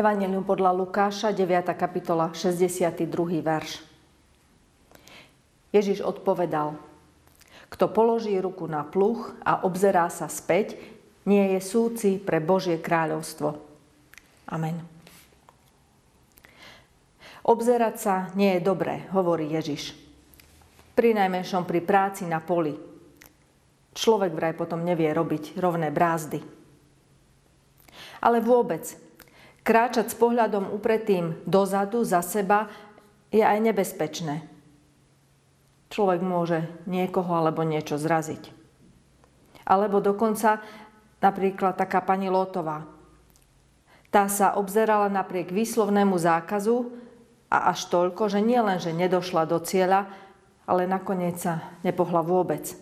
Evangelium podľa Lukáša, 9. kapitola, 62. verš. Ježiš odpovedal, kto položí ruku na pluch a obzerá sa späť, nie je súci pre Božie kráľovstvo. Amen. Obzerať sa nie je dobré, hovorí Ježiš. Pri najmenšom pri práci na poli. Človek vraj potom nevie robiť rovné brázdy. Ale vôbec, kráčať s pohľadom upretým dozadu za seba je aj nebezpečné človek môže niekoho alebo niečo zraziť. Alebo dokonca napríklad taká pani Lotová. Tá sa obzerala napriek výslovnému zákazu a až toľko, že nie len, že nedošla do cieľa, ale nakoniec sa nepohla vôbec.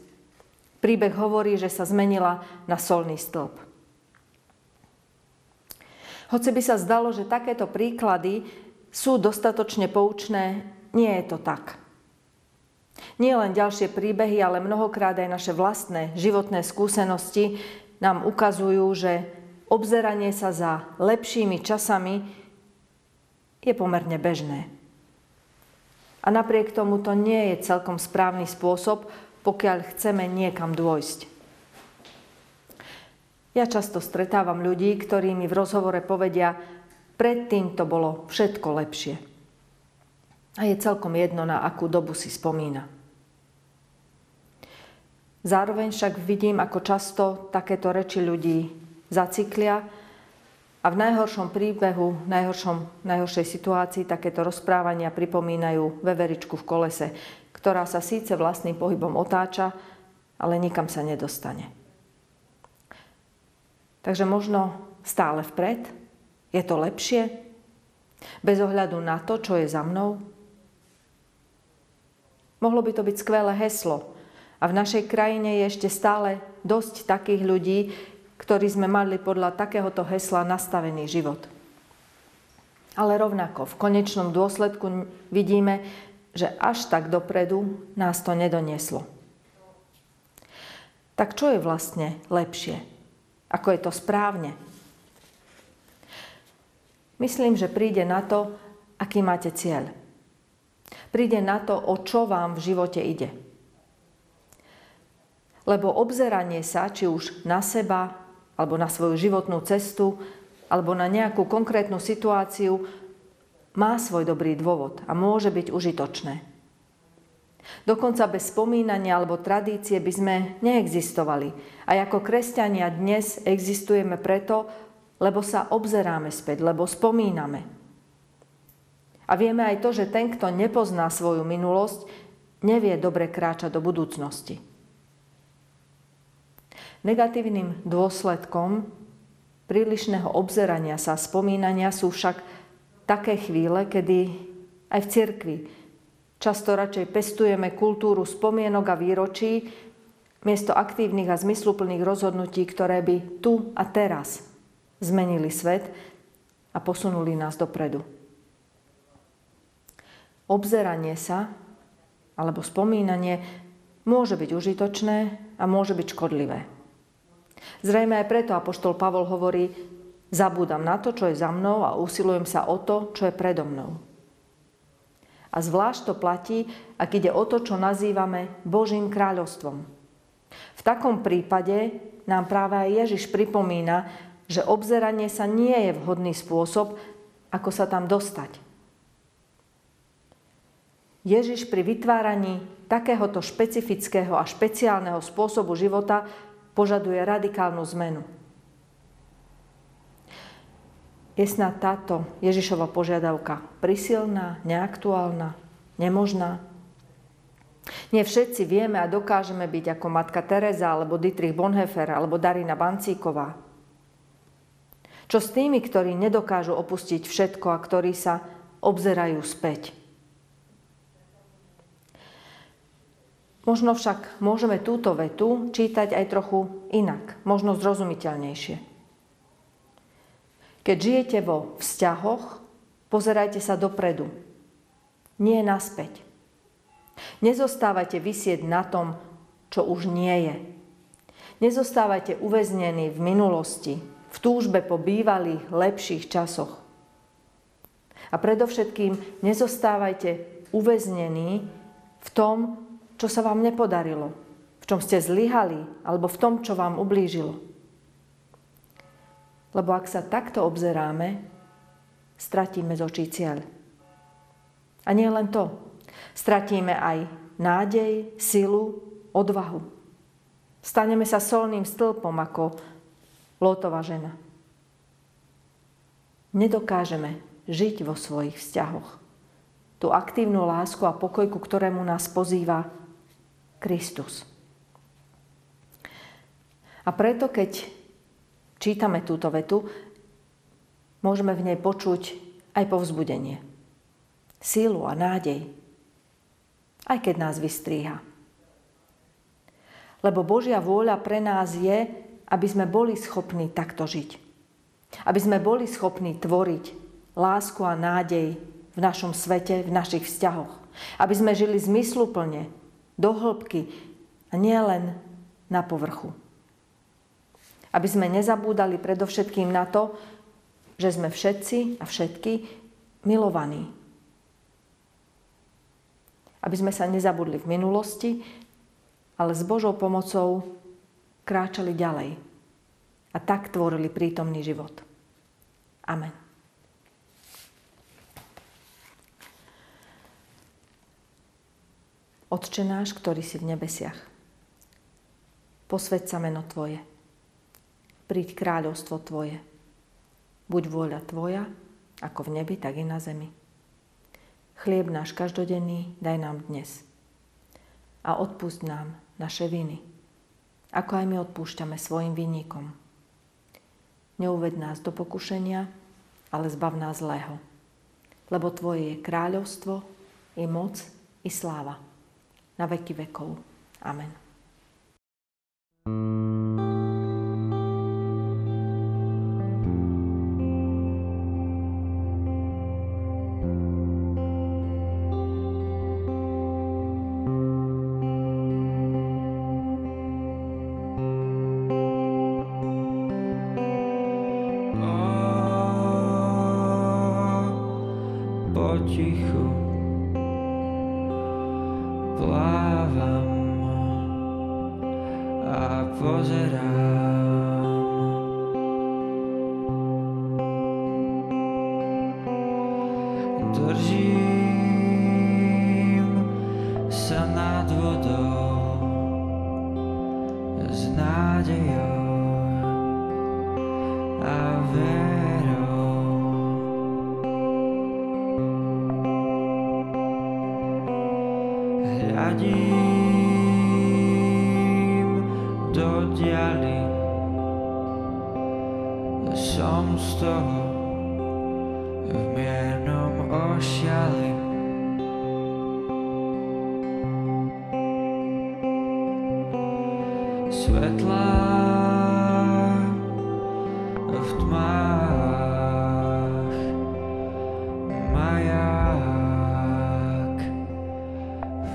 Príbeh hovorí, že sa zmenila na solný stĺp. Hoci by sa zdalo, že takéto príklady sú dostatočne poučné, nie je to tak. Nie len ďalšie príbehy, ale mnohokrát aj naše vlastné životné skúsenosti nám ukazujú, že obzeranie sa za lepšími časami je pomerne bežné. A napriek tomu to nie je celkom správny spôsob, pokiaľ chceme niekam dôjsť. Ja často stretávam ľudí, ktorí mi v rozhovore povedia, predtým to bolo všetko lepšie. A je celkom jedno, na akú dobu si spomína. Zároveň však vidím, ako často takéto reči ľudí zaciklia a v najhoršom príbehu, najhoršom, najhoršej situácii takéto rozprávania pripomínajú veveričku v kolese, ktorá sa síce vlastným pohybom otáča, ale nikam sa nedostane. Takže možno stále vpred? Je to lepšie? Bez ohľadu na to, čo je za mnou? Mohlo by to byť skvelé heslo. A v našej krajine je ešte stále dosť takých ľudí, ktorí sme mali podľa takéhoto hesla nastavený život. Ale rovnako v konečnom dôsledku vidíme, že až tak dopredu nás to nedonieslo. Tak čo je vlastne lepšie? Ako je to správne? Myslím, že príde na to, aký máte cieľ. Príde na to, o čo vám v živote ide. Lebo obzeranie sa, či už na seba, alebo na svoju životnú cestu, alebo na nejakú konkrétnu situáciu, má svoj dobrý dôvod a môže byť užitočné. Dokonca bez spomínania alebo tradície by sme neexistovali. A ako kresťania dnes existujeme preto, lebo sa obzeráme späť, lebo spomíname. A vieme aj to, že ten, kto nepozná svoju minulosť, nevie dobre kráčať do budúcnosti. Negatívnym dôsledkom prílišného obzerania sa spomínania sú však také chvíle, kedy aj v cirkvi často radšej pestujeme kultúru spomienok a výročí miesto aktívnych a zmysluplných rozhodnutí, ktoré by tu a teraz zmenili svet a posunuli nás dopredu obzeranie sa alebo spomínanie môže byť užitočné a môže byť škodlivé. Zrejme aj preto Apoštol Pavol hovorí, zabúdam na to, čo je za mnou a usilujem sa o to, čo je predo mnou. A zvlášť to platí, ak ide o to, čo nazývame Božím kráľovstvom. V takom prípade nám práve aj Ježiš pripomína, že obzeranie sa nie je vhodný spôsob, ako sa tam dostať. Ježiš pri vytváraní takéhoto špecifického a špeciálneho spôsobu života požaduje radikálnu zmenu. Je snad táto Ježišova požiadavka prisilná, neaktuálna, nemožná? Nie všetci vieme a dokážeme byť ako matka Teresa, alebo Dietrich Bonhoeffer, alebo Darina Bancíková. Čo s tými, ktorí nedokážu opustiť všetko a ktorí sa obzerajú späť? Možno však môžeme túto vetu čítať aj trochu inak, možno zrozumiteľnejšie. Keď žijete vo vzťahoch, pozerajte sa dopredu, nie naspäť. Nezostávajte vysieť na tom, čo už nie je. Nezostávajte uväznení v minulosti, v túžbe po bývalých, lepších časoch. A predovšetkým nezostávajte uväznení v tom, čo sa vám nepodarilo, v čom ste zlyhali alebo v tom, čo vám ublížilo. Lebo ak sa takto obzeráme, stratíme z očí cieľ. A nie len to. Stratíme aj nádej, silu, odvahu. Staneme sa solným stĺpom ako Lótová žena. Nedokážeme žiť vo svojich vzťahoch. Tú aktívnu lásku a pokoj, ku ktorému nás pozýva Kristus. A preto, keď čítame túto vetu, môžeme v nej počuť aj povzbudenie, sílu a nádej, aj keď nás vystríha. Lebo Božia vôľa pre nás je, aby sme boli schopní takto žiť. Aby sme boli schopní tvoriť lásku a nádej v našom svete, v našich vzťahoch. Aby sme žili zmysluplne, do hĺbky a nie len na povrchu. Aby sme nezabúdali predovšetkým na to, že sme všetci a všetky milovaní. Aby sme sa nezabudli v minulosti, ale s Božou pomocou kráčali ďalej a tak tvorili prítomný život. Amen. Otče náš, ktorý si v nebesiach, posved sa meno Tvoje, príď kráľovstvo Tvoje, buď vôľa Tvoja, ako v nebi, tak i na zemi. Chlieb náš každodenný daj nám dnes a odpust nám naše viny, ako aj my odpúšťame svojim vinníkom. Neuved nás do pokušenia, ale zbav nás zlého. Lebo Tvoje je kráľovstvo, i moc, i sláva na veky vekov. Amen. potichu plávam a pozerám. Držím sa nad vodou s nádejou a verím. hľadím do dialy. Som z toho v miernom ošiali. Svetlá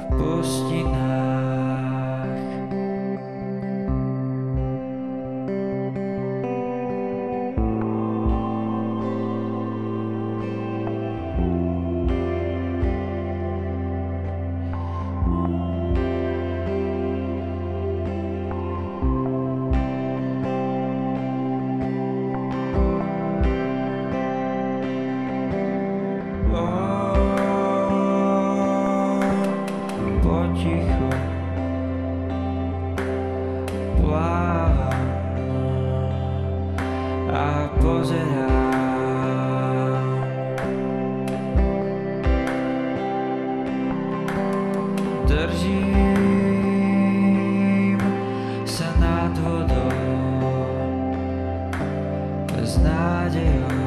Pushing some stuff